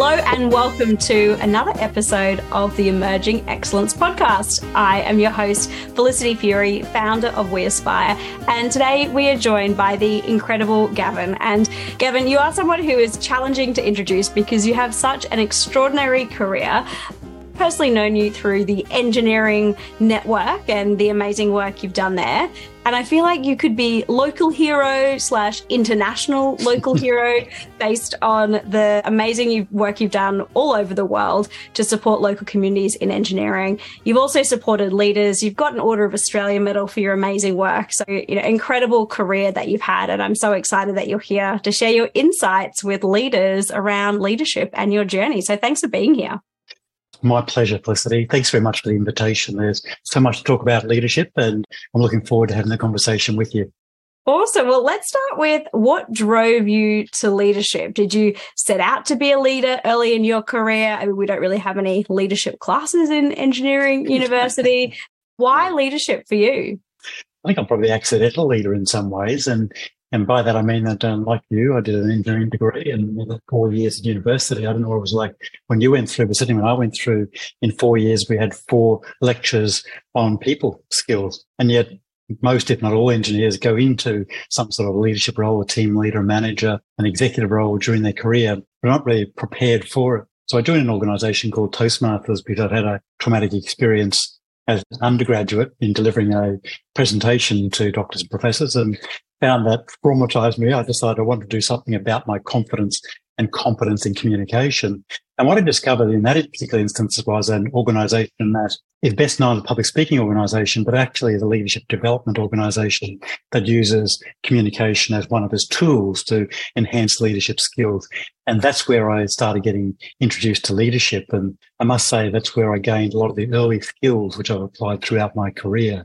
Hello, and welcome to another episode of the Emerging Excellence Podcast. I am your host, Felicity Furey, founder of We Aspire. And today we are joined by the incredible Gavin. And Gavin, you are someone who is challenging to introduce because you have such an extraordinary career personally known you through the engineering network and the amazing work you've done there. And I feel like you could be local hero slash international local hero based on the amazing work you've done all over the world to support local communities in engineering. You've also supported leaders. You've got an Order of Australia medal for your amazing work. So, you know, incredible career that you've had. And I'm so excited that you're here to share your insights with leaders around leadership and your journey. So thanks for being here. My pleasure, Felicity. Thanks very much for the invitation. There's so much to talk about leadership, and I'm looking forward to having the conversation with you. Awesome. Well, let's start with what drove you to leadership? Did you set out to be a leader early in your career? I mean, we don't really have any leadership classes in engineering university. Why leadership for you? I think I'm probably accidental leader in some ways. And and by that, I mean that, um, like you, I did an engineering degree and four years at university. I don't know what it was like when you went through, but certainly when I went through in four years, we had four lectures on people skills. And yet most, if not all engineers go into some sort of leadership role, a team leader, manager, an executive role during their career, They're not really prepared for it. So I joined an organization called Toastmasters because I'd had a traumatic experience as an undergraduate in delivering a presentation to doctors and professors. And found that traumatized me. I decided I wanted to do something about my confidence and competence in communication. And what I discovered in that particular instance was an organization that is best known as a public speaking organization, but actually is a leadership development organization that uses communication as one of its tools to enhance leadership skills. And that's where I started getting introduced to leadership. And I must say that's where I gained a lot of the early skills, which I've applied throughout my career.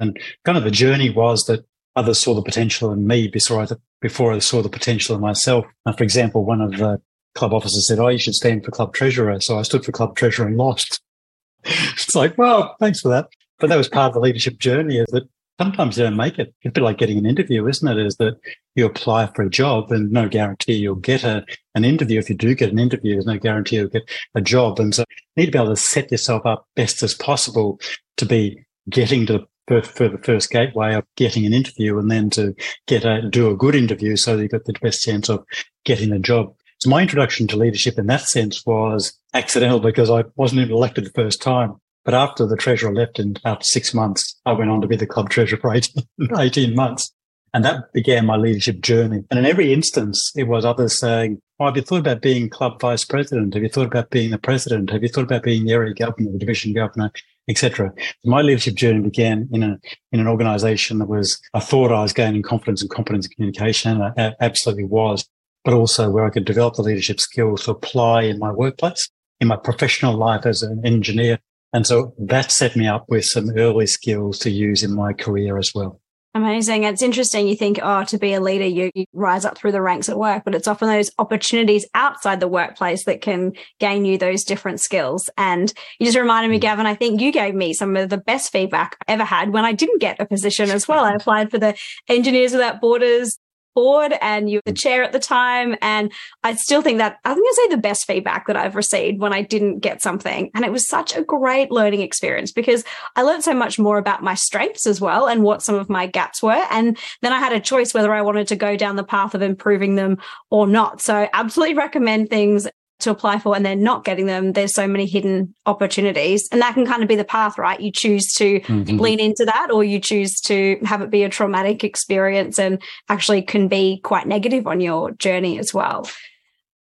And kind of the journey was that others saw the potential in me before I, before I saw the potential in myself. Uh, for example, one of the club officers said, Oh, you should stand for club treasurer. So I stood for club treasurer and lost. it's like, well, thanks for that. But that was part of the leadership journey is that sometimes you don't make it. It's a bit like getting an interview, isn't it? Is that you apply for a job and no guarantee you'll get a, an interview. If you do get an interview, there's no guarantee you'll get a job. And so you need to be able to set yourself up best as possible to be getting to for, for the first gateway of getting an interview and then to get a, do a good interview so that you've got the best chance of getting a job. So my introduction to leadership in that sense was accidental because I wasn't even elected the first time. But after the treasurer left in after six months, I went on to be the club treasurer for 18, 18 months. And that began my leadership journey. And in every instance, it was others saying, oh, have you thought about being club vice president? Have you thought about being the president? Have you thought about being the area governor, the division governor? Etc. My leadership journey began in a in an organisation that was I thought I was gaining confidence and competence in communication, and I absolutely was, but also where I could develop the leadership skills to apply in my workplace, in my professional life as an engineer, and so that set me up with some early skills to use in my career as well. Amazing. It's interesting. You think, oh, to be a leader, you, you, rise up through the ranks at work, but it's often those opportunities outside the workplace that can gain you those different skills. And you just reminded me, mm. Gavin, I think you gave me some of the best feedback I ever had when I didn't get a position as well. I applied for the Engineers Without Borders board and you were the mm. chair at the time. And I still think that I think I say the best feedback that I've received when I didn't get something. And it was such a great learning experience because I learned so much more about my strengths as well and what some of my gaps were. And then I had a choice whether I wanted to go down the path of improving them or not. So absolutely recommend things to apply for and they're not getting them, there's so many hidden opportunities. And that can kind of be the path, right? You choose to mm-hmm. lean into that or you choose to have it be a traumatic experience and actually can be quite negative on your journey as well.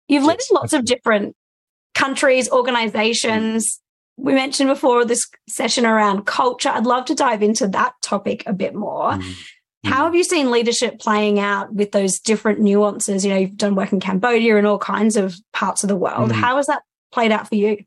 You've led in lots of different countries, organizations. We mentioned before this session around culture. I'd love to dive into that topic a bit more. Mm-hmm. How have you seen leadership playing out with those different nuances? You know, you've done work in Cambodia and all kinds of parts of the world. Mm. How has that played out for you?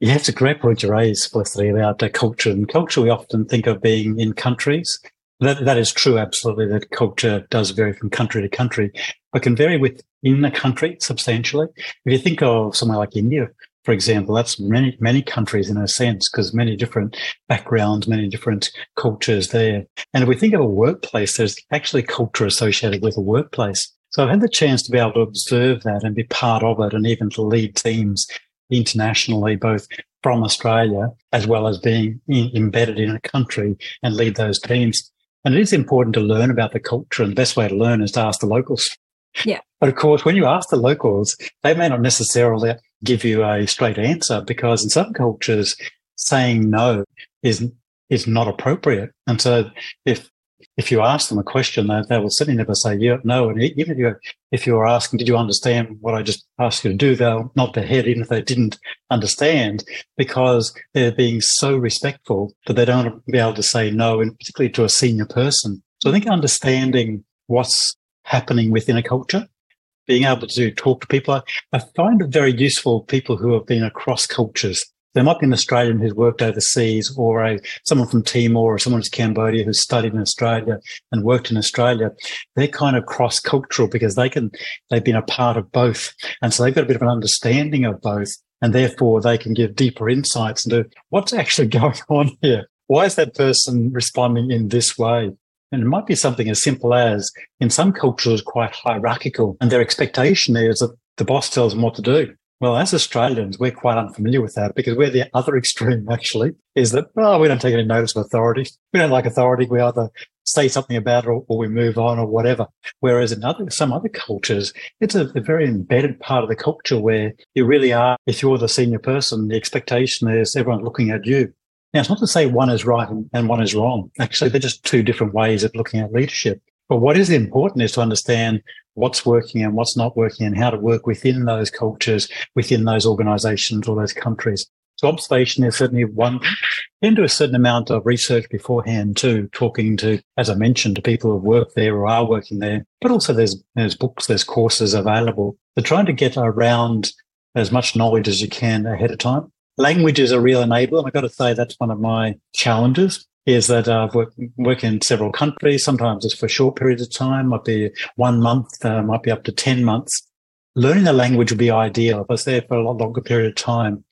Yeah, it's a great point to raise, Felicity, about uh, culture. And culture we often think of being in countries. That, that is true, absolutely, that culture does vary from country to country, but can vary within a country substantially. If you think of somewhere like India, for example, that's many, many countries in a sense, because many different backgrounds, many different cultures there. And if we think of a workplace, there's actually culture associated with a workplace. So I've had the chance to be able to observe that and be part of it and even to lead teams internationally, both from Australia as well as being in, embedded in a country and lead those teams. And it is important to learn about the culture. And the best way to learn is to ask the locals. Yeah. But of course, when you ask the locals, they may not necessarily give you a straight answer because in some cultures, saying no is is not appropriate. And so if if you ask them a question, they, they will certainly never say yeah, no. And even if you if you are asking, did you understand what I just asked you to do? They'll nod their head, even if they didn't understand, because they're being so respectful that they don't be able to say no, and particularly to a senior person. So I think understanding what's happening within a culture, being able to talk to people, I, find it very useful. People who have been across cultures there might be an Australian who's worked overseas or a someone from Timor or someone from Cambodia who's studied in Australia and worked in Australia. They're kind of cross cultural because they can, they've been a part of both. And so they've got a bit of an understanding of both. And therefore they can give deeper insights into what's actually going on here. Why is that person responding in this way? And it might be something as simple as in some cultures quite hierarchical and their expectation is that the boss tells them what to do. Well, as Australians, we're quite unfamiliar with that because we're the other extreme, actually, is that, oh, we don't take any notice of authority. We don't like authority. We either say something about it or, or we move on or whatever. Whereas in other, some other cultures, it's a, a, very embedded part of the culture where you really are, if you're the senior person, the expectation is everyone looking at you. Now, it's not to say one is right and, one is wrong. Actually, they're just two different ways of looking at leadership. But what is important is to understand what's working and what's not working and how to work within those cultures, within those organizations or those countries. So observation is certainly one. Do a certain amount of research beforehand too, talking to, as I mentioned, to people who work there or are working there. But also there's, there's books, there's courses available. They're trying to get around as much knowledge as you can ahead of time. Language is a real enabler. And I've got to say that's one of my challenges is that uh, I've worked work in several countries. Sometimes it's for short periods of time, might be one month, uh, might be up to 10 months. Learning the language would be ideal. If I was there for a lot longer period of time,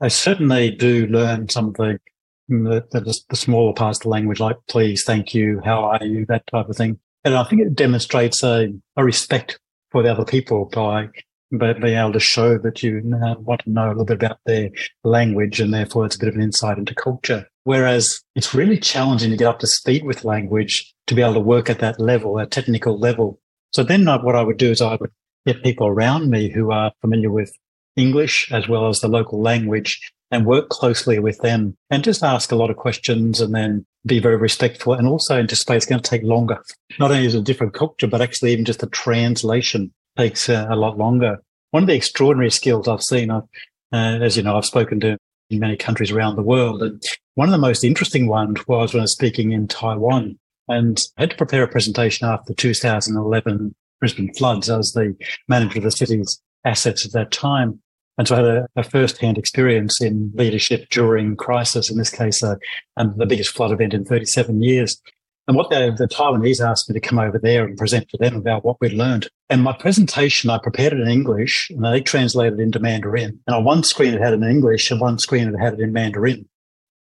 I certainly do learn some of the, the, the, the smaller parts of the language, like please, thank you, how are you, that type of thing. And I think it demonstrates a, a respect for the other people by but being able to show that you want to know a little bit about their language and therefore it's a bit of an insight into culture. Whereas it's really challenging to get up to speed with language to be able to work at that level, a technical level. So then what I would do is I would get people around me who are familiar with English as well as the local language and work closely with them and just ask a lot of questions and then be very respectful and also anticipate it's going to take longer. Not only is it a different culture, but actually even just the translation takes uh, a lot longer. One of the extraordinary skills I've seen, uh, as you know, I've spoken to in many countries around the world. And one of the most interesting ones was when I was speaking in Taiwan and I had to prepare a presentation after the 2011 Brisbane floods. I was the manager of the city's assets at that time. And so I had a, a first-hand experience in leadership during crisis, in this case, uh, um, the biggest flood event in 37 years. And what the, the Taiwanese asked me to come over there and present to them about what we'd learned. And my presentation, I prepared it in English and they translated it into Mandarin. And on one screen it had it in English and one screen it had it in Mandarin.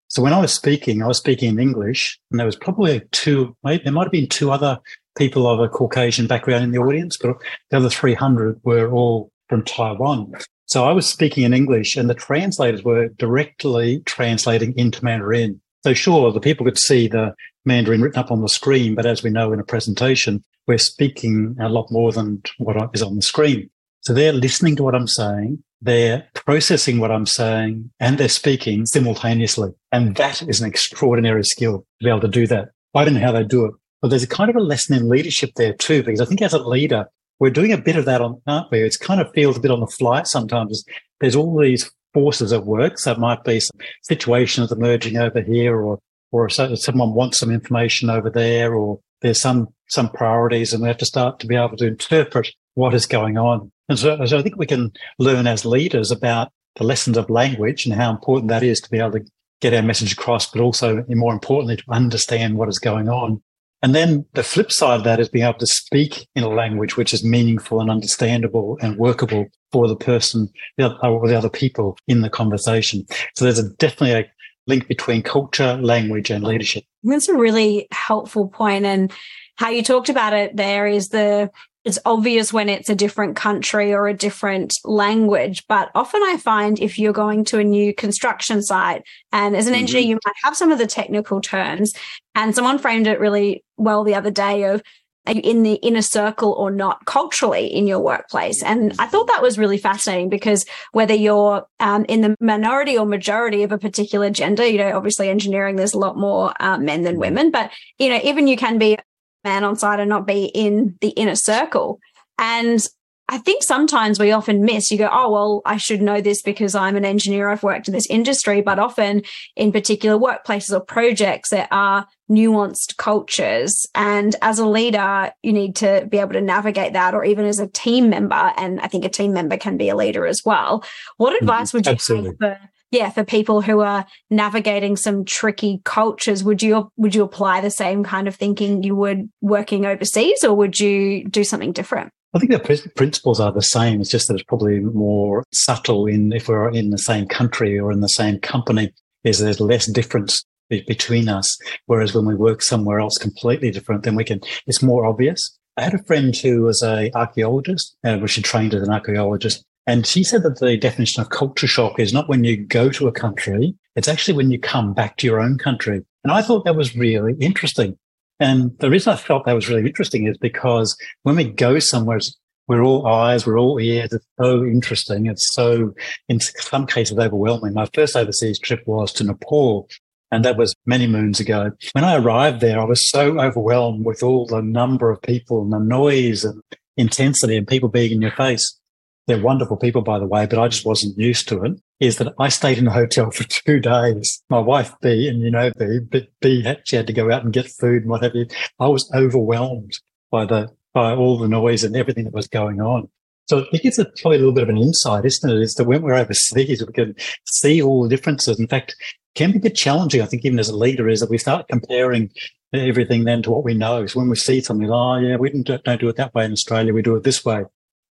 So when I was speaking, I was speaking in English and there was probably two, there might have been two other people of a Caucasian background in the audience, but the other 300 were all from Taiwan. So I was speaking in English and the translators were directly translating into Mandarin. So sure, the people could see the Mandarin written up on the screen, but as we know in a presentation, we're speaking a lot more than what is on the screen. So they're listening to what I'm saying, they're processing what I'm saying, and they're speaking simultaneously. And that is an extraordinary skill to be able to do that. I don't know how they do it, but there's a kind of a lesson in leadership there too, because I think as a leader, we're doing a bit of that on, aren't we? It's kind of feels a bit on the fly sometimes. There's all these forces at work. So it might be some situations emerging over here or, or if someone wants some information over there or there's some, some priorities and we have to start to be able to interpret what is going on. And so, so I think we can learn as leaders about the lessons of language and how important that is to be able to get our message across, but also more importantly, to understand what is going on and then the flip side of that is being able to speak in a language which is meaningful and understandable and workable for the person or the other people in the conversation. So there's a, definitely a link between culture, language, and leadership. That's a really helpful point. And how you talked about it there is the it's obvious when it's a different country or a different language. But often I find if you're going to a new construction site and as an mm-hmm. engineer, you might have some of the technical terms. And someone framed it really well the other day of are you in the inner circle or not culturally in your workplace? And I thought that was really fascinating because whether you're um, in the minority or majority of a particular gender, you know, obviously engineering, there's a lot more uh, men than women, but, you know, even you can be a man on site and not be in the inner circle. And I think sometimes we often miss, you go, oh, well, I should know this because I'm an engineer. I've worked in this industry. But often in particular workplaces or projects, there are nuanced cultures. And as a leader, you need to be able to navigate that, or even as a team member. And I think a team member can be a leader as well. What mm-hmm. advice would you Absolutely. have for yeah, for people who are navigating some tricky cultures, would you would you apply the same kind of thinking you would working overseas, or would you do something different? I think the principles are the same. It's just that it's probably more subtle in if we're in the same country or in the same company. Is there's less difference between us, whereas when we work somewhere else completely different, then we can. It's more obvious. I had a friend who was a archaeologist, uh, which she trained as an archaeologist, and she said that the definition of culture shock is not when you go to a country, it's actually when you come back to your own country. And I thought that was really interesting. And the reason I felt that was really interesting is because when we go somewhere, we're all eyes, we're all ears. It's so interesting. It's so, in some cases, overwhelming. My first overseas trip was to Nepal, and that was many moons ago. When I arrived there, I was so overwhelmed with all the number of people and the noise and intensity and people being in your face they're wonderful people, by the way, but I just wasn't used to it. Is that I stayed in a hotel for two days. My wife B, and you know B, but B she had to go out and get food and what have you. I was overwhelmed by the by all the noise and everything that was going on. So I think it's a, probably a little bit of an insight, isn't it? Is that when we're overseas, we can see all the differences. In fact, can be a bit challenging, I think, even as a leader, is that we start comparing everything then to what we know. So when we see something, oh yeah, we don't, don't do it that way in Australia, we do it this way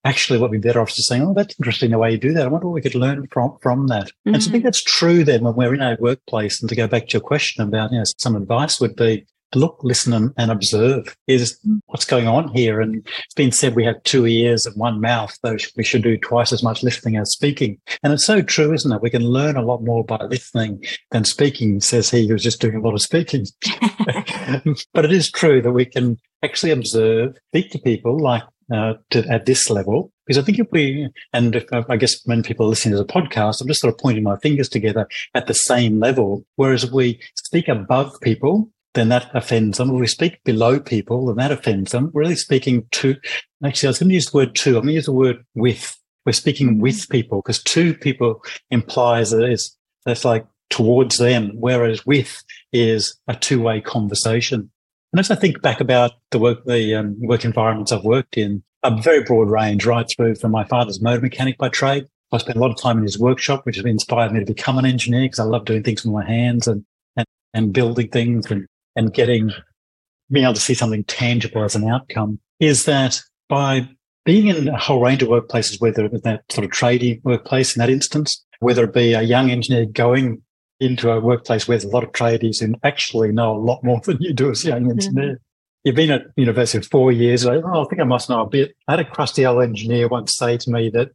actually what we're better off just saying, oh, that's interesting the way you do that. I wonder what we could learn from, from that. Mm-hmm. And so I think mm-hmm. that's true then when we're in a workplace. And to go back to your question about, you know, some advice would be look, listen and, and observe is what's going on here. And it's been said we have two ears and one mouth, though we should do twice as much listening as speaking. And it's so true, isn't it? We can learn a lot more by listening than speaking, says he who's just doing a lot of speaking. but it is true that we can actually observe, speak to people like uh, to, at this level. Because I think if we, and if, I guess when people are listening to the podcast, I'm just sort of pointing my fingers together at the same level. Whereas if we speak above people, then that offends them. If we speak below people, then that offends them. We're really speaking to, actually, I was going to use the word to, I'm going to use the word with. We're speaking mm-hmm. with people because to people implies that it's, that's like towards them, whereas with is a two way conversation. And as I think back about the work, the um, work environments I've worked in, a very broad range, right through from my father's motor mechanic by trade. I spent a lot of time in his workshop, which has inspired me to become an engineer because I love doing things with my hands and, and, and building things and, and getting, being able to see something tangible as an outcome is that by being in a whole range of workplaces, whether it's that sort of tradie workplace in that instance, whether it be a young engineer going into a workplace where there's a lot of tradies who actually know a lot more than you do as a young engineer. Mm-hmm. You've been at university for four years. I, oh, I think I must know a bit. I had a crusty old engineer once say to me that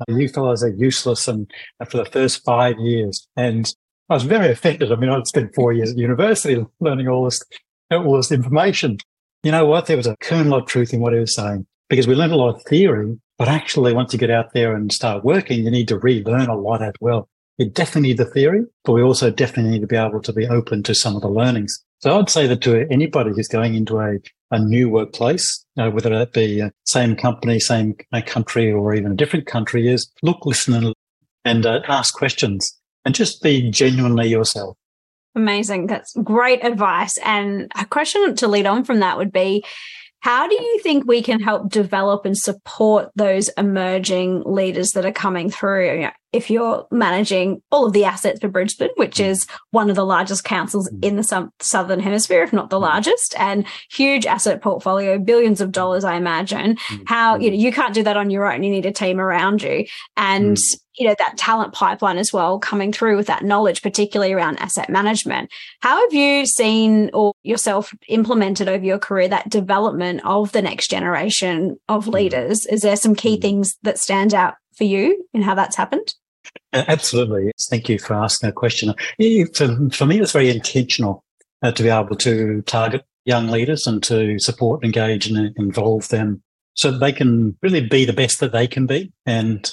uh, you fellows are useless and uh, for the first five years. And I was very offended. I mean, I'd spent four years at university learning all this, all this information. You know what? There was a kernel of truth in what he was saying because we learned a lot of theory, but actually once you get out there and start working, you need to relearn a lot as well we definitely need the theory, but we also definitely need to be able to be open to some of the learnings. So I'd say that to anybody who's going into a, a new workplace, uh, whether that be a same company, same country, or even a different country, is look, listen, and, and uh, ask questions and just be genuinely yourself. Amazing. That's great advice. And a question to lead on from that would be how do you think we can help develop and support those emerging leaders that are coming through? If you're managing all of the assets for Brisbane, which mm. is one of the largest councils mm. in the southern hemisphere, if not the mm. largest, and huge asset portfolio, billions of dollars, I imagine. How you know you can't do that on your own. You need a team around you, and you know that talent pipeline as well coming through with that knowledge, particularly around asset management. How have you seen or yourself implemented over your career that development of the next generation of leaders? Is there some key things that stand out for you in how that's happened? Absolutely. Thank you for asking that question. For, for me, it's very intentional uh, to be able to target young leaders and to support, engage, and involve them so they can really be the best that they can be. And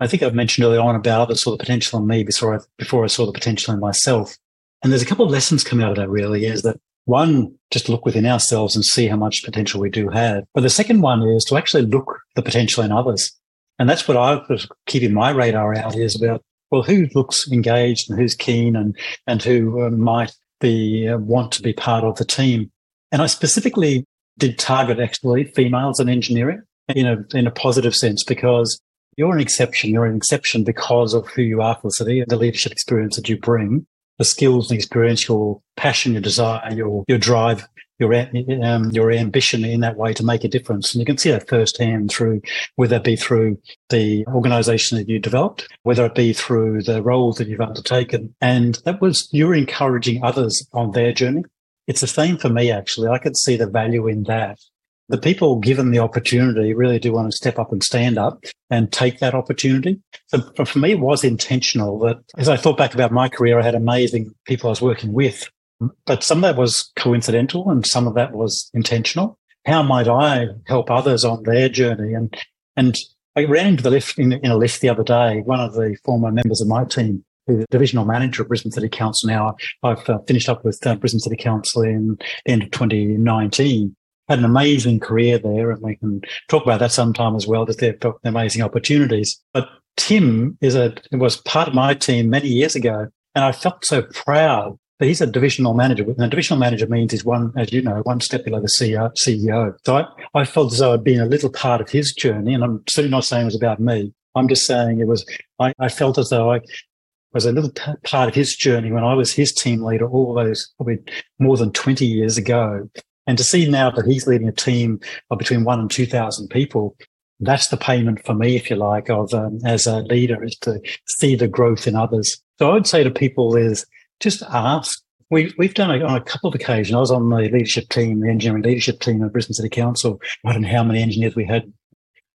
I think I've mentioned earlier on about others saw the potential in me before I, before I saw the potential in myself. And there's a couple of lessons come out of that really is that one, just look within ourselves and see how much potential we do have. But the second one is to actually look the potential in others. And that's what I was keeping my radar out is about, well, who looks engaged and who's keen and, and who uh, might be, uh, want to be part of the team. And I specifically did target actually females in engineering in a, in a positive sense because you're an exception. You're an exception because of who you are, Felicity, and the leadership experience that you bring, the skills and experience, your passion, your desire, your, your drive your um, your ambition in that way to make a difference. And you can see that firsthand through whether it be through the organisation that you developed, whether it be through the roles that you've undertaken, and that was you're encouraging others on their journey. It's the same for me actually. I could see the value in that. The people given the opportunity really do want to step up and stand up and take that opportunity. So for me, it was intentional that as I thought back about my career, I had amazing people I was working with but some of that was coincidental and some of that was intentional. How might I help others on their journey? And, and I ran into the lift in, in a lift the other day. One of the former members of my team, who's divisional manager of Brisbane City Council now, I've uh, finished up with uh, Brisbane City Council in the end of 2019 had an amazing career there, and we can talk about that sometime as well. They've got amazing opportunities. But Tim is a was part of my team many years ago, and I felt so proud he's a divisional manager. And a divisional manager means he's one, as you know, one step below the CEO. CEO. So I, I felt as though I'd been a little part of his journey. And I'm certainly not saying it was about me. I'm just saying it was, I, I felt as though I was a little part of his journey when I was his team leader all those probably more than 20 years ago. And to see now that he's leading a team of between one and 2,000 people, that's the payment for me, if you like, of um, as a leader is to see the growth in others. So I would say to people is just ask. We, we've done it on a couple of occasions. I was on the leadership team, the engineering leadership team of Brisbane City Council. I don't know how many engineers we had,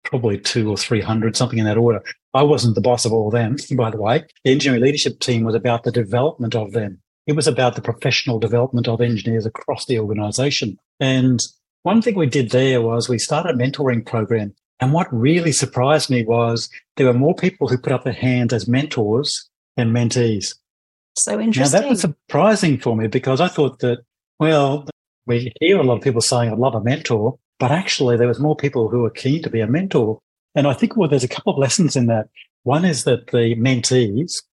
probably two or 300, something in that order. I wasn't the boss of all them, by the way. The engineering leadership team was about the development of them. It was about the professional development of engineers across the organization. And one thing we did there was we started a mentoring program. And what really surprised me was there were more people who put up their hands as mentors than mentees. So interesting. Now, that was surprising for me because I thought that, well, we hear a lot of people saying, I'd love a mentor, but actually there was more people who were keen to be a mentor. And I think, well, there's a couple of lessons in that. One is that the mentees,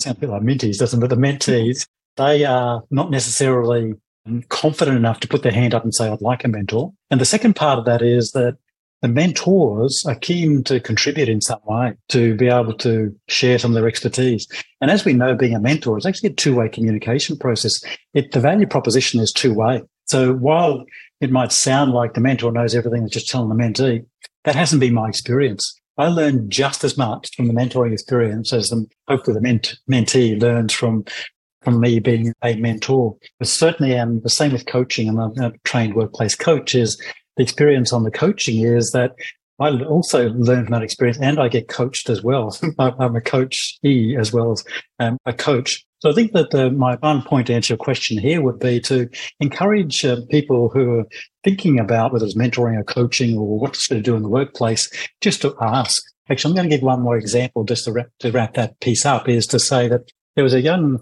sound a bit like mentees, doesn't it? But the mentees, they are not necessarily confident enough to put their hand up and say, I'd like a mentor. And the second part of that is that the mentors are keen to contribute in some way to be able to share some of their expertise. And as we know, being a mentor is actually a two way communication process. It, the value proposition is two way. So while it might sound like the mentor knows everything, it's just telling the mentee, that hasn't been my experience. I learned just as much from the mentoring experience as the, hopefully the ment- mentee learns from from me being a mentor. But certainly, and the same with coaching. And I'm a, a trained workplace coach. Is the experience on the coaching is that I also learn from that experience and I get coached as well. I'm a coach E as well as um, a coach. So I think that uh, my one point to answer your question here would be to encourage uh, people who are thinking about whether it's mentoring or coaching or what to do in the workplace, just to ask. Actually, I'm going to give one more example just to wrap, to wrap that piece up is to say that there was a young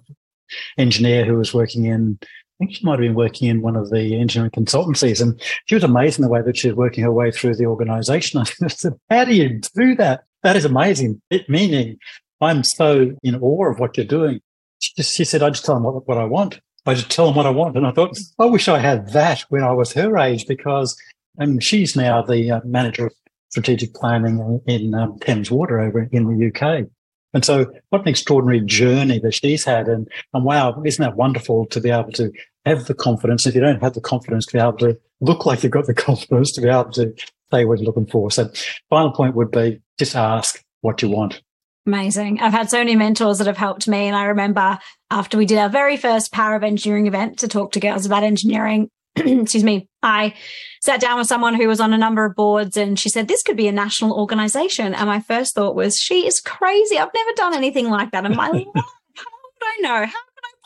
engineer who was working in think she might have been working in one of the engineering consultancies, and she was amazing the way that she was working her way through the organization. I said, How do you do that? That is amazing. It meaning I'm so in awe of what you're doing. She, just, she said, I just tell them what, what I want. I just tell them what I want. And I thought, I wish I had that when I was her age because and she's now the uh, manager of strategic planning in um, Thames Water over in the UK. And so what an extraordinary journey that she's had. And, and wow, isn't that wonderful to be able to have the confidence? If you don't have the confidence to be able to look like you've got the confidence to be able to say what you're looking for. So final point would be just ask what you want. Amazing. I've had so many mentors that have helped me. And I remember after we did our very first Power of Engineering event to talk to girls about engineering, excuse me, I sat down with someone who was on a number of boards and she said, This could be a national organization. And my first thought was, She is crazy. I've never done anything like that in my life. How would I know? How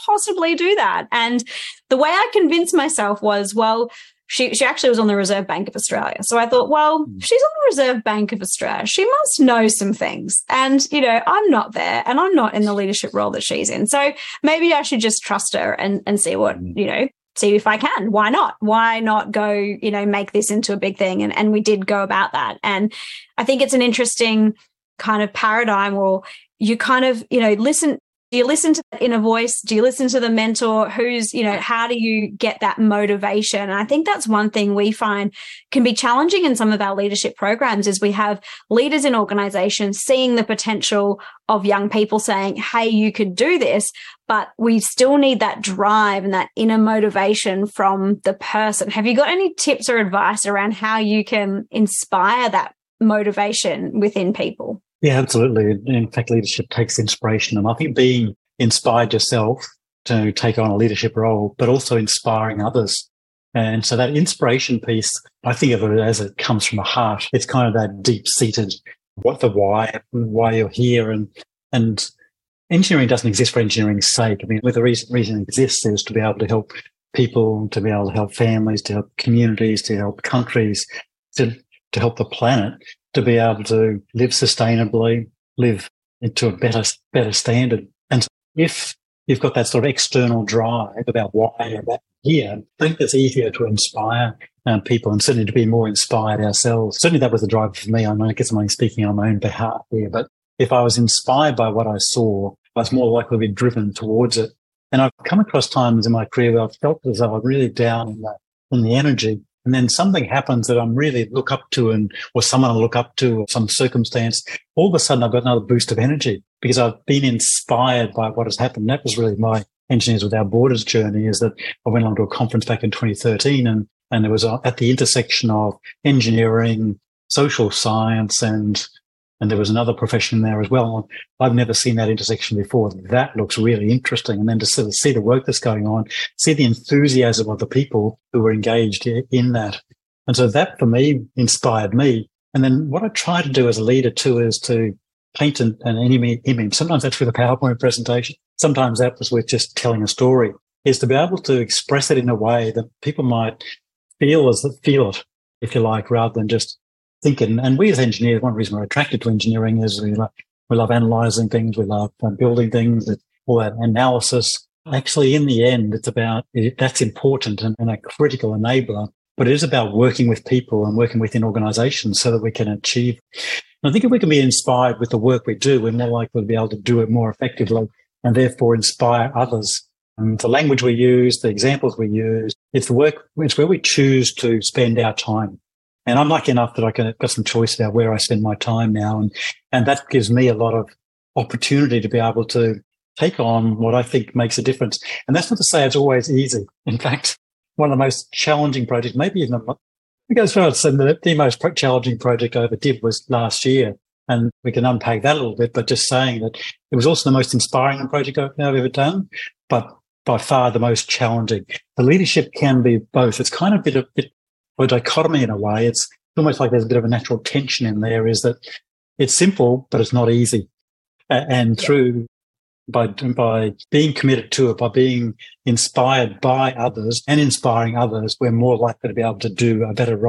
possibly do that? And the way I convinced myself was, Well, she she actually was on the Reserve Bank of Australia. So I thought, well, hmm. she's on the Reserve Bank of Australia. She must know some things. And, you know, I'm not there and I'm not in the leadership role that she's in. So maybe I should just trust her and, and see what, hmm. you know, see if I can. Why not? Why not go, you know, make this into a big thing? And and we did go about that. And I think it's an interesting kind of paradigm or you kind of, you know, listen do you listen to the inner voice? Do you listen to the mentor who's you know how do you get that motivation? And i think that's one thing we find can be challenging in some of our leadership programs is we have leaders in organizations seeing the potential of young people saying hey you could do this but we still need that drive and that inner motivation from the person. Have you got any tips or advice around how you can inspire that motivation within people yeah, absolutely. In fact, leadership takes inspiration. And I think being inspired yourself to take on a leadership role, but also inspiring others. And so that inspiration piece, I think of it as it comes from the heart. It's kind of that deep seated, what the why, why you're here. And, and engineering doesn't exist for engineering's sake. I mean, with the reason, reason it exists is to be able to help people, to be able to help families, to help communities, to help countries, to, to help the planet to be able to live sustainably, live into a better, better standard. And if you've got that sort of external drive about why you're here, I think it's easier to inspire um, people and certainly to be more inspired ourselves. Certainly that was the driver for me. I, mean, I guess I'm only speaking on my own behalf here, but if I was inspired by what I saw, I was more likely to be driven towards it. And I've come across times in my career where I've felt as though I'm really down in the, in the energy and then something happens that I'm really look up to and or someone I look up to or some circumstance, all of a sudden I've got another boost of energy because I've been inspired by what has happened. That was really my Engineers Without Borders journey is that I went along to a conference back in 2013 and, and it was uh, at the intersection of engineering, social science and and there was another profession there as well. I've never seen that intersection before. That looks really interesting. And then to sort of see the work that's going on, see the enthusiasm of the people who were engaged in that. And so that for me inspired me. And then what I try to do as a leader too is to paint an, an image. Sometimes that's with a PowerPoint presentation. Sometimes that was with just telling a story is to be able to express it in a way that people might feel as feel it, if you like, rather than just thinking. And we as engineers, one reason we're attracted to engineering is we love, we love analyzing things, we love um, building things, all that analysis. Actually, in the end, it's about that's important and, and a critical enabler. But it is about working with people and working within organizations so that we can achieve. And I think if we can be inspired with the work we do, we're more likely to be able to do it more effectively and therefore inspire others. And the language we use, the examples we use, it's the work, it's where we choose to spend our time. And I'm lucky enough that I can got some choice about where I spend my time now. And, and that gives me a lot of opportunity to be able to take on what I think makes a difference. And that's not to say it's always easy. In fact, one of the most challenging projects, maybe even it goes far as the, the most challenging project I ever did was last year. And we can unpack that a little bit, but just saying that it was also the most inspiring project I've ever done, but by far the most challenging. The leadership can be both. It's kind of a bit, a bit or dichotomy in a way. It's almost like there's a bit of a natural tension in there is that it's simple, but it's not easy. And through by, by being committed to it, by being inspired by others and inspiring others, we're more likely to be able to do a better,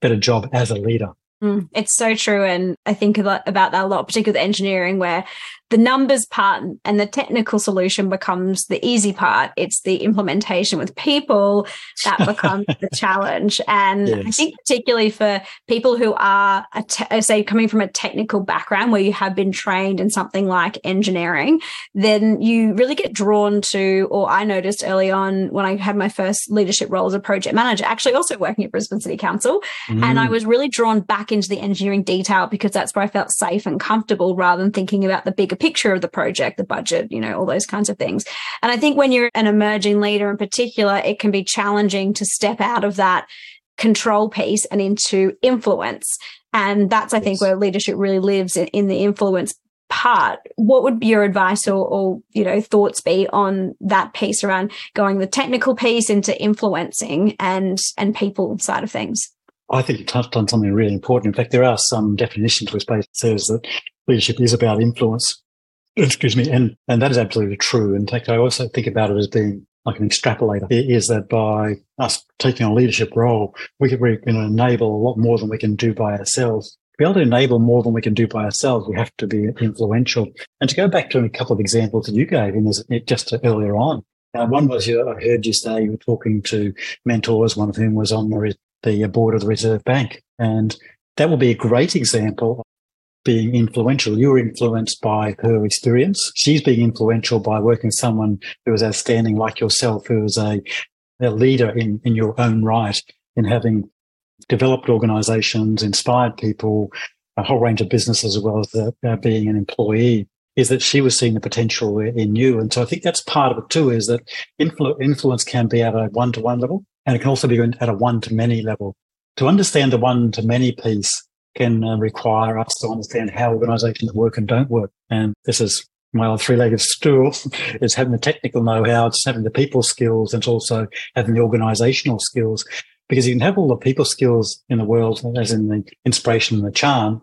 better job as a leader. Mm, it's so true. And I think about that a lot, particularly with engineering, where the numbers part and the technical solution becomes the easy part. It's the implementation with people that becomes the challenge. And yes. I think particularly for people who are, te- say, coming from a technical background where you have been trained in something like engineering, then you really get drawn to, or I noticed early on when I had my first leadership role as a project manager, actually also working at Brisbane City Council, mm. and I mm. was really drawn back into the engineering detail because that's where I felt safe and comfortable rather than thinking about the bigger picture of the project, the budget, you know, all those kinds of things. And I think when you're an emerging leader in particular, it can be challenging to step out of that control piece and into influence. And that's, I think, where leadership really lives in, in the influence part what would be your advice or, or, you know thoughts be on that piece around going the technical piece into influencing and and people side of things i think you touched on something really important. In fact there are some definitions which basically says that leadership is about influence. Excuse me and and that is absolutely true. In fact i also think about it as being like an extrapolator. Is that by us taking a leadership role we can, we can enable a lot more than we can do by ourselves. To be able to enable more than we can do by ourselves, we have to be influential. And to go back to a couple of examples that you gave in this, just earlier on, uh, one was you, I heard you say you were talking to mentors, one of whom was on the, the board of the Reserve Bank. And that will be a great example of being influential. You were influenced by her experience. She's being influential by working with someone who is outstanding like yourself, who is a, a leader in, in your own right in having developed organizations, inspired people, a whole range of businesses, as well as the, uh, being an employee, is that she was seeing the potential in you. And so I think that's part of it too, is that influ- influence can be at a one to one level and it can also be at a one to many level. To understand the one to many piece can uh, require us to understand how organizations work and don't work. And this is my three-legged stool is having the technical know-how, it's having the people skills, and it's also having the organizational skills because you can have all the people skills in the world, as in the inspiration and the charm.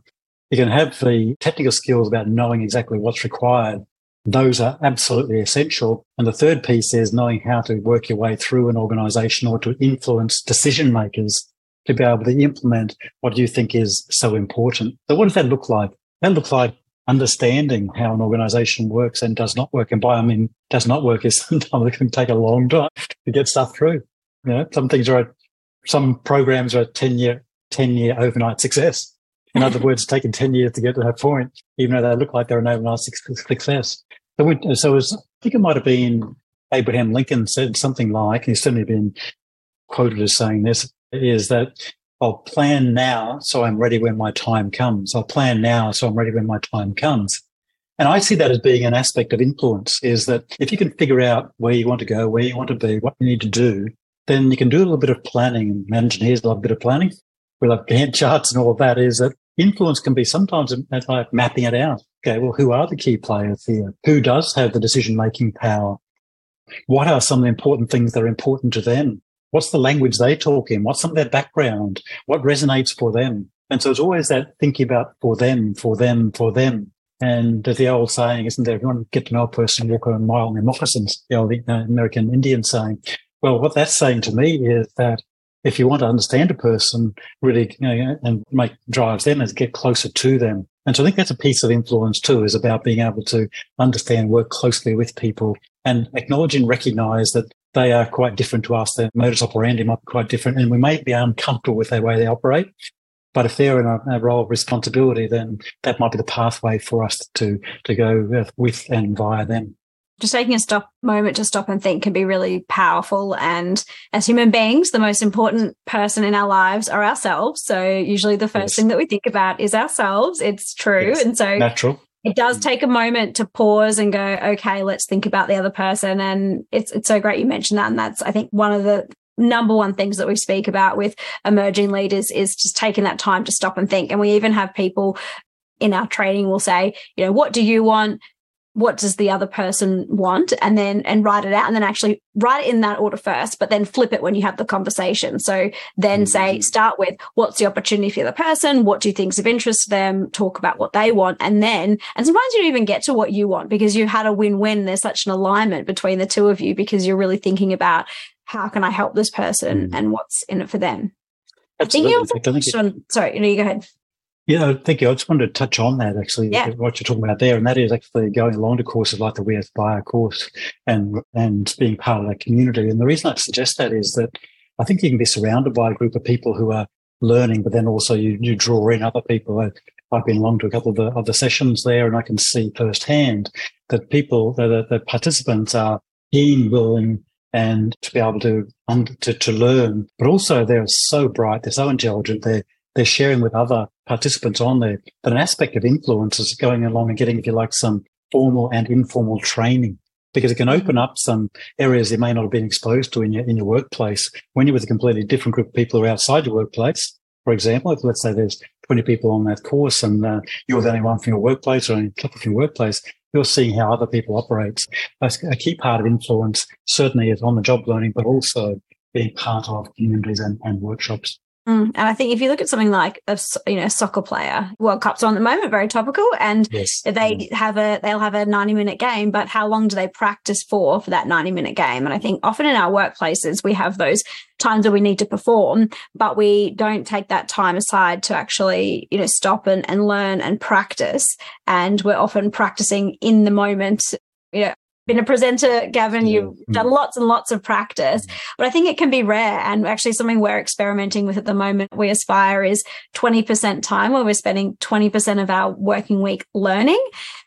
You can have the technical skills about knowing exactly what's required. Those are absolutely essential. And the third piece is knowing how to work your way through an organization or to influence decision makers to be able to implement what you think is so important. So what does that look like? That looks like understanding how an organization works and does not work. And by I mean does not work is sometimes it can take a long time to get stuff through. You know, some things are some programs are a 10 year, 10 year overnight success. In other words, it's taking 10 years to get to that point, even though they look like they're an overnight success. So, we, so was, I think it might have been Abraham Lincoln said something like, and he's certainly been quoted as saying this, is that I'll plan now so I'm ready when my time comes. I'll plan now so I'm ready when my time comes. And I see that as being an aspect of influence is that if you can figure out where you want to go, where you want to be, what you need to do, then you can do a little bit of planning. And engineers love a bit of planning. We love Gantt charts and all of that. Is that influence can be sometimes like mapping it out. Okay, well, who are the key players here? Who does have the decision making power? What are some of the important things that are important to them? What's the language they talk in? What's some of their background? What resonates for them? And so it's always that thinking about for them, for them, for them. And the old saying, isn't there? If you want to get to know a person, walk a mile in moccasins, the old uh, American Indian saying. Well, what that's saying to me is that if you want to understand a person really you know, and make drives them is get closer to them. And so I think that's a piece of influence too, is about being able to understand, work closely with people and acknowledge and recognize that they are quite different to us. Their modus operandi might be quite different and we may be uncomfortable with the way they operate. But if they're in a, a, role of responsibility, then that might be the pathway for us to, to go with and via them just taking a stop moment to stop and think can be really powerful. And as human beings, the most important person in our lives are ourselves. So usually the first yes. thing that we think about is ourselves. It's true. Yes. And so natural. It does mm. take a moment to pause and go, okay, let's think about the other person. And it's it's so great you mentioned that. And that's I think one of the number one things that we speak about with emerging leaders is just taking that time to stop and think. And we even have people in our training will say, you know, what do you want? What does the other person want and then and write it out and then actually write it in that order first but then flip it when you have the conversation so then mm-hmm. say start with what's the opportunity for the person what do you think's of interest to them talk about what they want and then and sometimes you don't even get to what you want because you've had a win-win there's such an alignment between the two of you because you're really thinking about how can i help this person mm-hmm. and what's in it for them Absolutely. I think you also on, sorry, you know, you go ahead. Yeah, thank you. I just wanted to touch on that actually, yeah. what you're talking about there, and that is actually going along to courses like the We Aspire course and and being part of that community. And the reason I suggest that is that I think you can be surrounded by a group of people who are learning, but then also you, you draw in other people. I, I've been along to a couple of the, of the sessions there, and I can see firsthand that people, the, the participants are keen, willing, and to be able to, to to learn, but also they're so bright, they're so intelligent, they're they're sharing with other participants on there, but an aspect of influence is going along and getting, if you like, some formal and informal training because it can open up some areas you may not have been exposed to in your in your workplace when you're with a completely different group of people who are outside your workplace. For example, if let's say there's 20 people on that course and uh, you're the only one from your workplace or only a couple from your workplace, you're seeing how other people operate. That's a key part of influence, certainly is on the job learning, but also being part of communities and, and workshops. Mm, and I think if you look at something like a you know soccer player, World Cup's on at the moment, very topical, and yes. they have a they'll have a ninety minute game, but how long do they practice for for that ninety minute game? And I think often in our workplaces we have those times where we need to perform, but we don't take that time aside to actually you know stop and, and learn and practice. And we're often practicing in the moment you know, been a presenter, Gavin. You've mm. done lots and lots of practice, mm. but I think it can be rare. And actually, something we're experimenting with at the moment, we aspire is 20% time where we're spending 20% of our working week learning.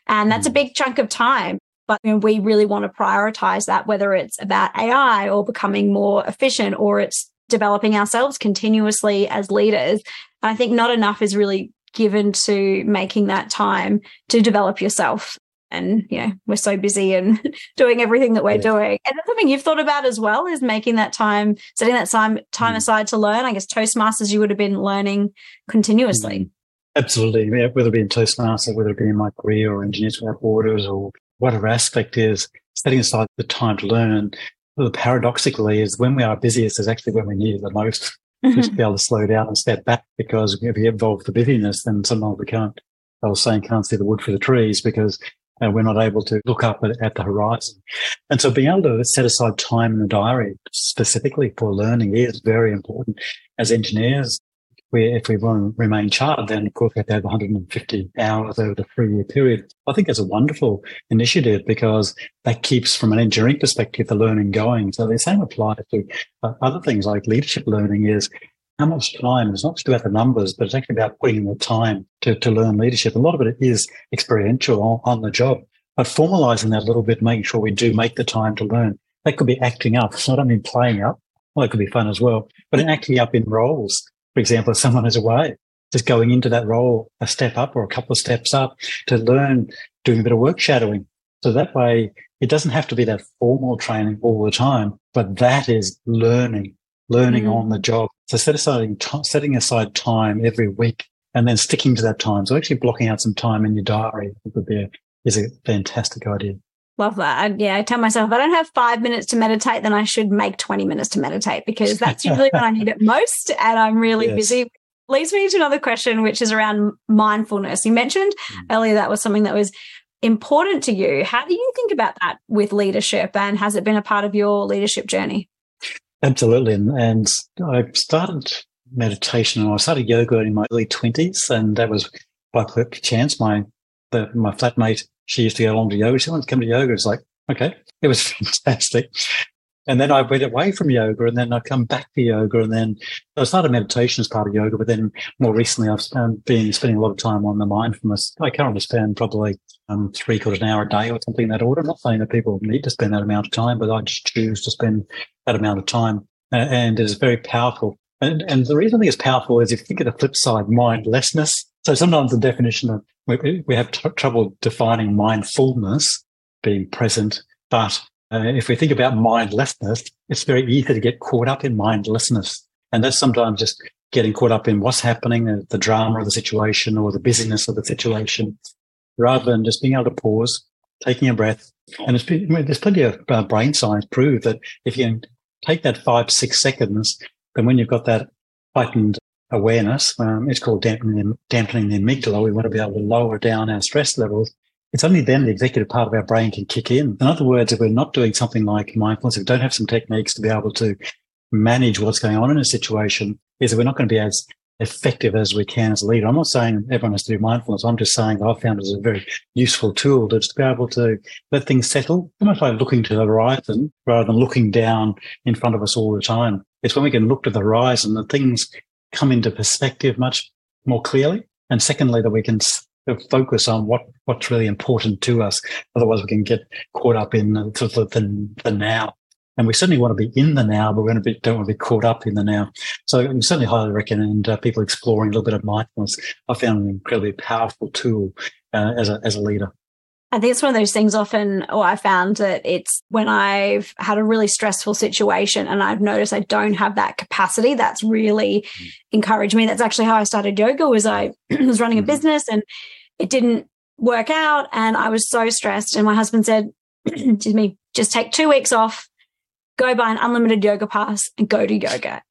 And that's a mm. big chunk of time. But you know, we really want to prioritize that, whether it's about AI or becoming more efficient or it's developing ourselves continuously as leaders. I think not enough is really given to making that time to develop yourself and you know we're so busy and doing everything that we're yeah. doing and that's something you've thought about as well is making that time setting that time time mm. aside to learn i guess toastmasters you would have been learning continuously mm. absolutely yeah, whether it be in toastmasters whether it be in my career or engineers without borders or whatever aspect is setting aside the time to learn and well, paradoxically is when we are busiest is actually when we need it the most mm-hmm. just to be able to slow down and step back because if we with the busyness then sometimes we can't I was saying can't see the wood for the trees because and we're not able to look up at, at, the horizon. And so being able to set aside time in the diary specifically for learning is very important. As engineers, we, if we want to remain chartered, then of course we have to have 150 hours over the three year period. I think it's a wonderful initiative because that keeps from an engineering perspective the learning going. So the same applies to uh, other things like leadership learning is how much time it's not just about the numbers, but it's actually about putting the time to, to learn leadership. A lot of it is experiential on, on the job, but formalizing that a little bit, making sure we do make the time to learn. That could be acting up. So I don't mean playing up. Well, it could be fun as well, but in acting up in roles. For example, if someone is away, just going into that role a step up or a couple of steps up to learn doing a bit of work shadowing. So that way it doesn't have to be that formal training all the time, but that is learning learning mm. on the job. So set aside, t- setting aside time every week and then sticking to that time. So actually blocking out some time in your diary would be a, is a fantastic idea. Love that. I, yeah, I tell myself if I don't have five minutes to meditate, then I should make 20 minutes to meditate because that's usually when I need it most and I'm really yes. busy. Leads me to another question, which is around mindfulness. You mentioned mm. earlier that was something that was important to you. How do you think about that with leadership and has it been a part of your leadership journey? Absolutely. And, and I started meditation and I started yoga in my early 20s. And that was by quick chance. My, the, my flatmate, she used to go along to yoga. She wanted to come to yoga. It's like, okay, it was fantastic. And then I went away from yoga and then I come back to yoga and then I started meditation as part of yoga, but then more recently I've been spending a lot of time on the mindfulness. I currently spend probably um, three quarters an hour a day or something in that order. I'm not saying that people need to spend that amount of time, but I just choose to spend that amount of time. and it is very powerful. And, and the reason I think it's powerful is if you think of the flip side, mindlessness. So sometimes the definition of we, we have t- trouble defining mindfulness, being present, but uh, if we think about mindlessness, it's very easy to get caught up in mindlessness. And that's sometimes just getting caught up in what's happening, the drama of the situation or the busyness of the situation, rather than just being able to pause, taking a breath. And there's plenty of uh, brain science prove that if you can take that five, six seconds, then when you've got that heightened awareness, um, it's called dampening, dampening the amygdala. We want to be able to lower down our stress levels it's only then the executive part of our brain can kick in. In other words, if we're not doing something like mindfulness, if we don't have some techniques to be able to manage what's going on in a situation, is that we're not going to be as effective as we can as a leader. I'm not saying everyone has to do mindfulness. I'm just saying that I've found it as a very useful tool to be able to let things settle. Almost like looking to the horizon rather than looking down in front of us all the time. It's when we can look to the horizon that things come into perspective much more clearly. And secondly, that we can focus on what, what's really important to us. Otherwise, we can get caught up in the, the, the now. And we certainly want to be in the now, but we don't want to be caught up in the now. So I certainly highly recommend uh, people exploring a little bit of mindfulness. I found an incredibly powerful tool uh, as a as a leader. I think it's one of those things often, or I found that it's when I've had a really stressful situation and I've noticed I don't have that capacity, that's really mm. encouraged me. That's actually how I started yoga was I was running a mm. business and it didn't work out and I was so stressed. And my husband said, excuse me, just take two weeks off, go buy an unlimited yoga pass and go to yoga.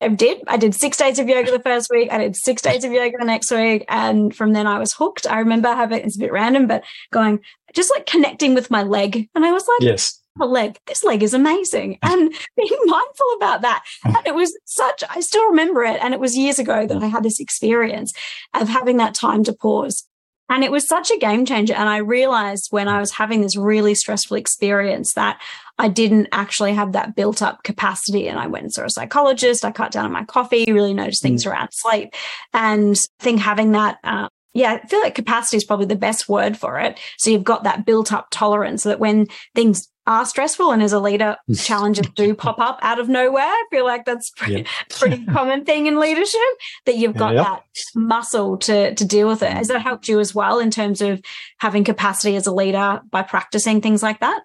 I did. I did six days of yoga the first week. I did six days of yoga the next week. And from then I was hooked. I remember having, it's a bit random, but going, just like connecting with my leg. And I was like, yes. My leg, this leg is amazing. And being mindful about that. And it was such, I still remember it. And it was years ago that I had this experience of having that time to pause. And it was such a game changer. And I realized when I was having this really stressful experience that I didn't actually have that built up capacity. And I went and saw a psychologist. I cut down on my coffee, really noticed things mm. around sleep. And I think having that, uh, yeah, I feel like capacity is probably the best word for it. So you've got that built up tolerance so that when things are stressful and as a leader challenges do pop up out of nowhere i feel like that's pretty, pretty common thing in leadership that you've got that muscle to to deal with it has that helped you as well in terms of having capacity as a leader by practicing things like that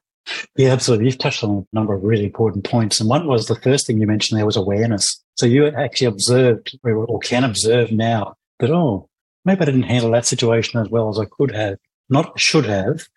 yeah, absolutely. You've touched on a number of really important points. And one was the first thing you mentioned there was awareness. So you actually observed or can observe now that, oh, maybe I didn't handle that situation as well as I could have. Not should have,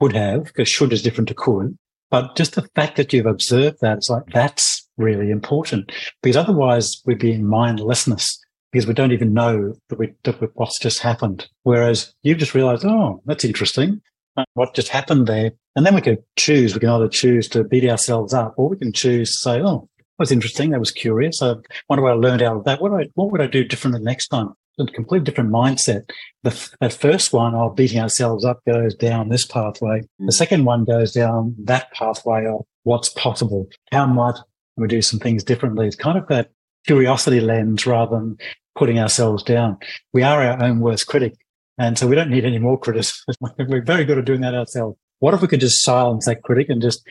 could have, because should is different to could. But just the fact that you've observed that, it's like, that's really important because otherwise we'd be in mindlessness because we don't even know that, we, that what's just happened. Whereas you've just realized, oh, that's interesting. Uh, what just happened there? And then we could choose. We can either choose to beat ourselves up or we can choose to say, oh, that was interesting. That was curious. I wonder what I learned out of that. What, I, what would I do differently next time? A completely different mindset. The, that first one of beating ourselves up goes down this pathway. The mm. second one goes down that pathway of what's possible. How might we do some things differently? It's kind of that curiosity lens rather than putting ourselves down. We are our own worst critic. And so we don't need any more critics. We're very good at doing that ourselves. What if we could just silence that critic and just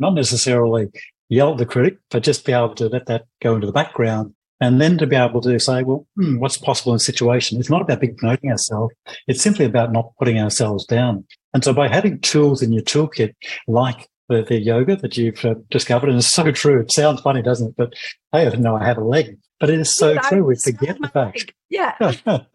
not necessarily yell at the critic, but just be able to let that go into the background and then to be able to say, well, hmm, what's possible in a situation? It's not about big promoting ourselves. It's simply about not putting ourselves down. And so by having tools in your toolkit, like the, the yoga that you've uh, discovered, and it's so true. It sounds funny, doesn't it? But hey, I didn't know I had a leg. But it is so yeah, true. We forget the fact. Yeah.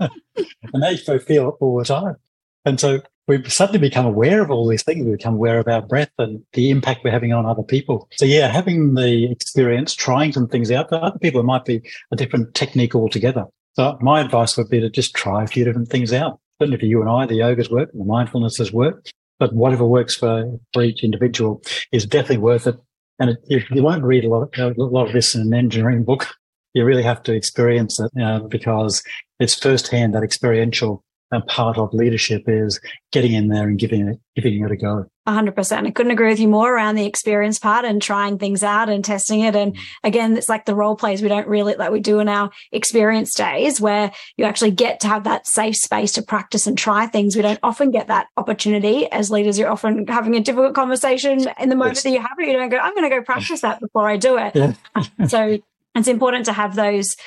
and they feel it all the time. And so we suddenly become aware of all these things. We become aware of our breath and the impact we're having on other people. So yeah, having the experience, trying some things out. For other people, it might be a different technique altogether. So my advice would be to just try a few different things out. Certainly for you and I, the yoga's work, the mindfulness has worked, but whatever works for, for each individual is definitely worth it. And it, you, you, won't read a lot, of, a lot of this in an engineering book. You really have to experience it uh, because it's firsthand that experiential and part of leadership is getting in there and giving it giving it a go. 100%. I couldn't agree with you more around the experience part and trying things out and testing it. And mm. again, it's like the role plays we don't really like we do in our experience days where you actually get to have that safe space to practice and try things. We don't often get that opportunity as leaders. You're often having a difficult conversation in the moment yes. that you have it. You don't go, I'm going to go practice that before I do it. Yeah. so it's important to have those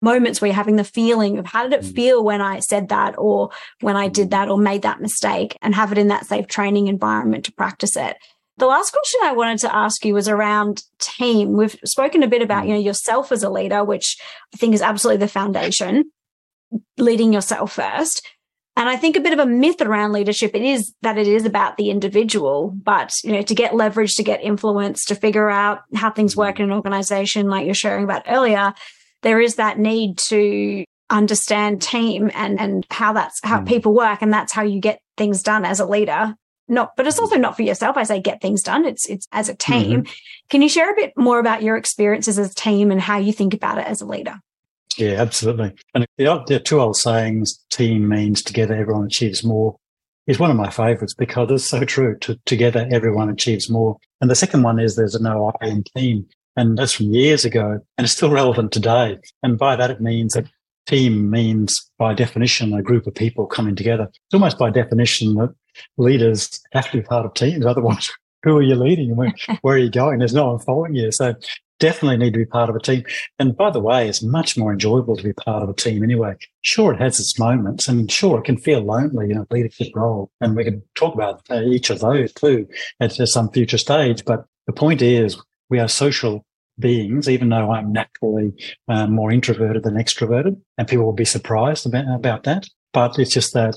moments where you're having the feeling of how did it mm. feel when I said that or when I did mm. that or made that mistake and have it in that safe training environment to practice it. The last question I wanted to ask you was around team. We've spoken a bit about, mm. you know, yourself as a leader, which I think is absolutely the foundation, leading yourself first. And I think a bit of a myth around leadership it is that it is about the individual, but you know, to get leverage, to get influence, to figure out how things work mm. in an organization, like you're sharing about earlier, there is that need to understand team and and how that's how mm. people work and that's how you get things done as a leader. Not but it's also not for yourself i say get things done. It's it's as a team. Mm-hmm. can you share a bit more about your experiences as a team and how you think about it as a leader? Yeah absolutely. And there are, two old sayings team means together everyone achieves more is one of my favorites because it's so true. To, together everyone achieves more. And the second one is there's no i in team and that's from years ago and it's still relevant today. And by that, it means that team means by definition a group of people coming together. It's almost by definition that leaders have to be part of teams. Otherwise, who are you leading? Where, where are you going? There's no one following you. So definitely need to be part of a team. And by the way, it's much more enjoyable to be part of a team anyway. Sure, it has its moments and sure, it can feel lonely in a leadership role. And we can talk about uh, each of those too at some future stage. But the point is we are social beings, even though I'm naturally uh, more introverted than extroverted and people will be surprised about, about that. But it's just that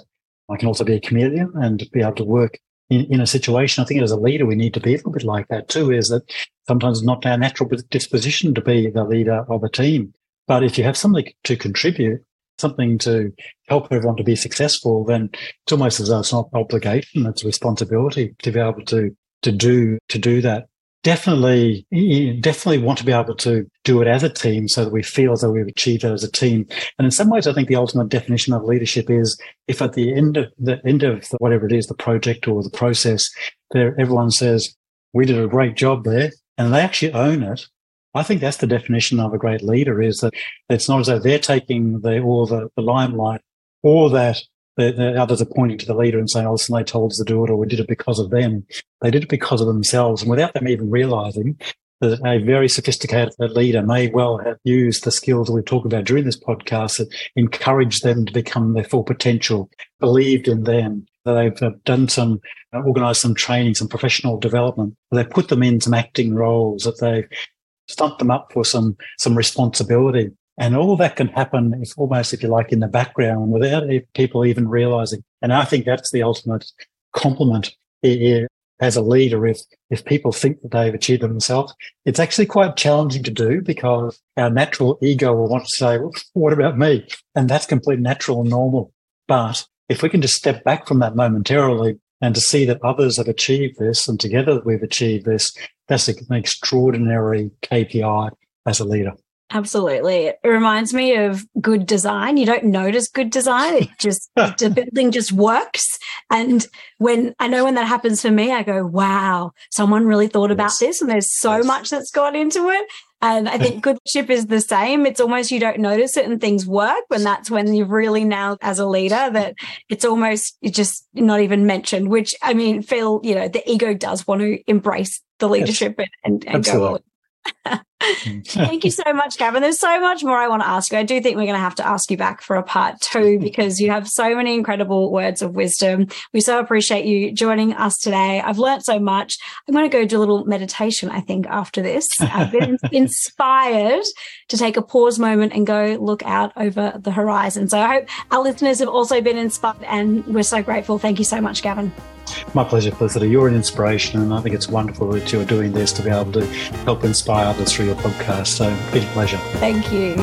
I can also be a chameleon and be able to work in, in a situation. I think as a leader, we need to be a little bit like that too, is that sometimes it's not our natural disposition to be the leader of a team. But if you have something to contribute, something to help everyone to be successful, then it's almost as though it's not obligation, it's a responsibility to be able to to do to do that definitely, you definitely want to be able to do it as a team so that we feel as though we've achieved it as a team. And in some ways, I think the ultimate definition of leadership is if at the end of the end of whatever it is, the project or the process, there, everyone says, we did a great job there and they actually own it. I think that's the definition of a great leader is that it's not as though they're taking the, all the, the limelight or that the, the, others are pointing to the leader and saying, oh, listen, they told us to do it or we did it because of them. They did it because of themselves. And without them even realizing that a very sophisticated leader may well have used the skills that we've talked about during this podcast that encourage them to become their full potential, believed in them. That they've uh, done some, uh, organized some training, some professional development. They've put them in some acting roles that they've stumped them up for some, some responsibility. And all that can happen if almost, if you like, in the background without people even realizing. And I think that's the ultimate compliment as a leader. If, if people think that they've achieved it themselves, it's actually quite challenging to do because our natural ego will want to say, well, what about me? And that's completely natural and normal. But if we can just step back from that momentarily and to see that others have achieved this and together we've achieved this, that's an extraordinary KPI as a leader. Absolutely. It reminds me of good design. You don't notice good design. It just, the building just works. And when I know when that happens for me, I go, wow, someone really thought about yes. this. And there's so yes. much that's gone into it. And I think good leadership is the same. It's almost you don't notice it and things work. And that's when you've really now as a leader that it's almost just not even mentioned, which I mean, Phil, you know, the ego does want to embrace the leadership yes. and, and, and go Mm. Thank you so much, Gavin. There's so much more I want to ask you. I do think we're going to have to ask you back for a part two mm-hmm. because you have so many incredible words of wisdom. We so appreciate you joining us today. I've learned so much. I'm going to go do a little meditation, I think, after this. I've been inspired to take a pause moment and go look out over the horizon. So I hope our listeners have also been inspired and we're so grateful. Thank you so much, Gavin. My pleasure, Felicity. You're an inspiration, and I think it's wonderful that you're doing this to be able to help inspire others through your podcast. So, big pleasure. Thank you.